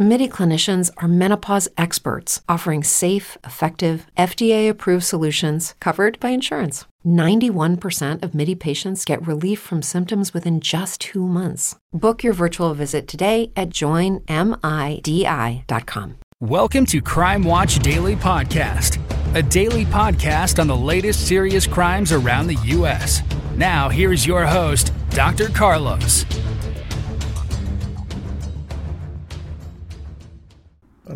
MIDI clinicians are menopause experts offering safe, effective, FDA approved solutions covered by insurance. 91% of MIDI patients get relief from symptoms within just two months. Book your virtual visit today at joinmidi.com. Welcome to Crime Watch Daily Podcast, a daily podcast on the latest serious crimes around the U.S. Now, here's your host, Dr. Carlos.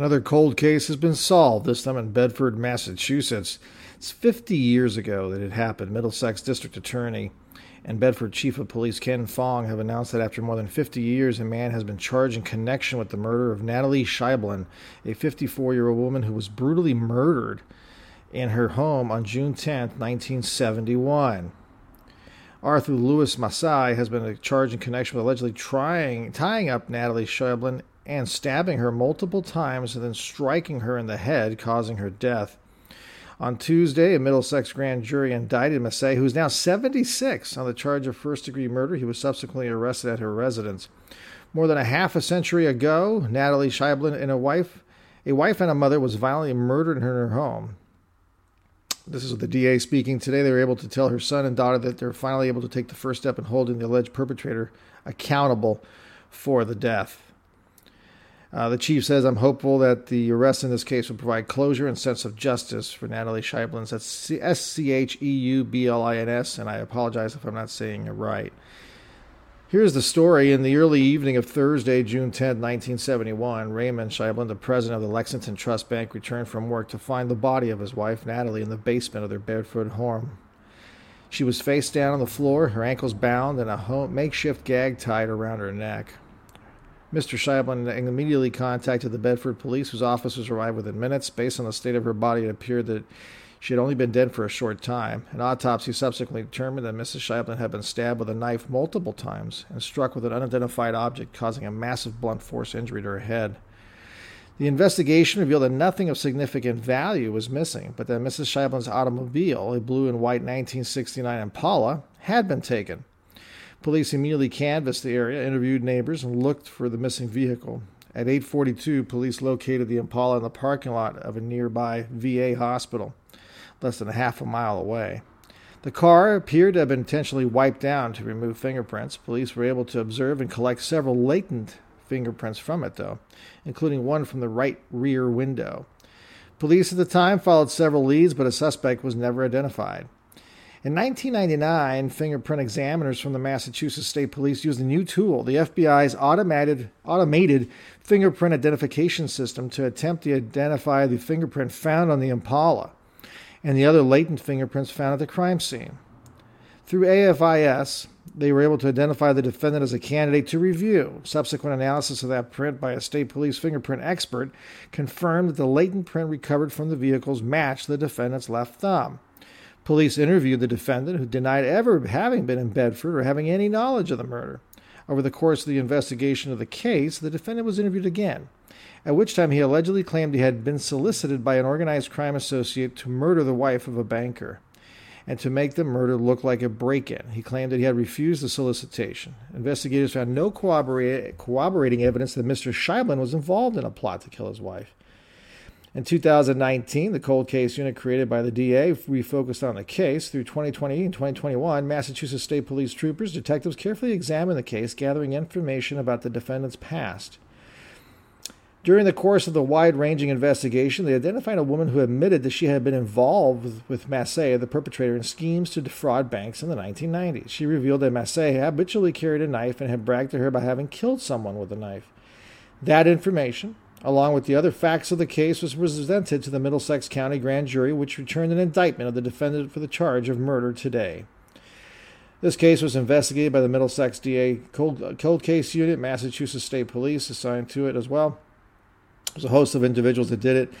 Another cold case has been solved, this time in Bedford, Massachusetts. It's 50 years ago that it happened. Middlesex District Attorney and Bedford Chief of Police Ken Fong have announced that after more than 50 years, a man has been charged in connection with the murder of Natalie Scheublin, a 54 year old woman who was brutally murdered in her home on June 10, 1971. Arthur Lewis Massei has been charged in connection with allegedly trying tying up Natalie Scheublin and stabbing her multiple times and then striking her in the head, causing her death. On Tuesday, a Middlesex grand jury indicted Massey, who is now 76, on the charge of first degree murder. He was subsequently arrested at her residence. More than a half a century ago, Natalie Scheublin and a wife, a wife and a mother, was violently murdered in her home. This is the DA speaking today. They were able to tell her son and daughter that they're finally able to take the first step in holding the alleged perpetrator accountable for the death. Uh, the chief says, I'm hopeful that the arrest in this case will provide closure and sense of justice for Natalie Scheublin. That's S C H E U B L I N S, and I apologize if I'm not saying it right. Here's the story. In the early evening of Thursday, June 10, 1971, Raymond Scheublin, the president of the Lexington Trust Bank, returned from work to find the body of his wife, Natalie, in the basement of their Bedford home. She was face down on the floor, her ankles bound, and a home, makeshift gag tied around her neck. Mr. Scheublin immediately contacted the Bedford police, whose officers arrived within minutes. Based on the state of her body, it appeared that she had only been dead for a short time. An autopsy subsequently determined that Mrs. Scheublin had been stabbed with a knife multiple times and struck with an unidentified object, causing a massive blunt force injury to her head. The investigation revealed that nothing of significant value was missing, but that Mrs. Scheublin's automobile, a blue and white 1969 Impala, had been taken. Police immediately canvassed the area, interviewed neighbors, and looked for the missing vehicle. At 8:42, police located the Impala in the parking lot of a nearby VA hospital, less than a half a mile away. The car appeared to have been intentionally wiped down to remove fingerprints. Police were able to observe and collect several latent fingerprints from it, though, including one from the right rear window. Police at the time followed several leads, but a suspect was never identified. In 1999, fingerprint examiners from the Massachusetts State Police used a new tool, the FBI's automated, automated fingerprint identification system, to attempt to identify the fingerprint found on the Impala and the other latent fingerprints found at the crime scene. Through AFIS, they were able to identify the defendant as a candidate to review. Subsequent analysis of that print by a state police fingerprint expert confirmed that the latent print recovered from the vehicles matched the defendant's left thumb. Police interviewed the defendant, who denied ever having been in Bedford or having any knowledge of the murder. Over the course of the investigation of the case, the defendant was interviewed again, at which time he allegedly claimed he had been solicited by an organized crime associate to murder the wife of a banker and to make the murder look like a break in. He claimed that he had refused the solicitation. Investigators found no corroborating evidence that Mr. Scheublin was involved in a plot to kill his wife. In 2019, the cold case unit created by the DA refocused on the case. Through 2020 and 2021, Massachusetts State Police troopers, detectives carefully examined the case, gathering information about the defendant's past. During the course of the wide ranging investigation, they identified a woman who admitted that she had been involved with Massey, the perpetrator, in schemes to defraud banks in the 1990s. She revealed that Massey habitually carried a knife and had bragged to her about having killed someone with a knife. That information, along with the other facts of the case, was presented to the Middlesex County Grand Jury, which returned an indictment of the defendant for the charge of murder today. This case was investigated by the Middlesex DA Cold, Cold Case Unit, Massachusetts State Police assigned to it as well. There's a host of individuals that did it.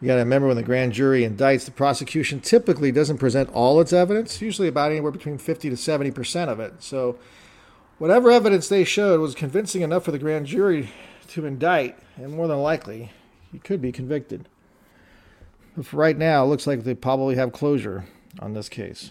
You got to remember when the grand jury indicts, the prosecution typically doesn't present all its evidence, usually about anywhere between 50 to 70 percent of it. So, whatever evidence they showed was convincing enough for the grand jury to indict, and more than likely, he could be convicted. But for right now, it looks like they probably have closure on this case.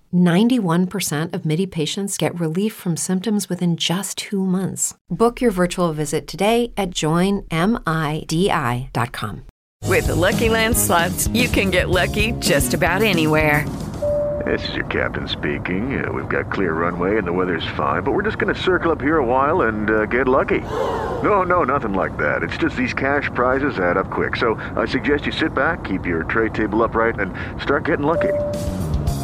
91% of MIDI patients get relief from symptoms within just two months. Book your virtual visit today at joinmidi.com. With the Lucky Land slots, you can get lucky just about anywhere. This is your captain speaking. Uh, we've got clear runway and the weather's fine, but we're just going to circle up here a while and uh, get lucky. No, no, nothing like that. It's just these cash prizes add up quick. So I suggest you sit back, keep your tray table upright, and start getting lucky.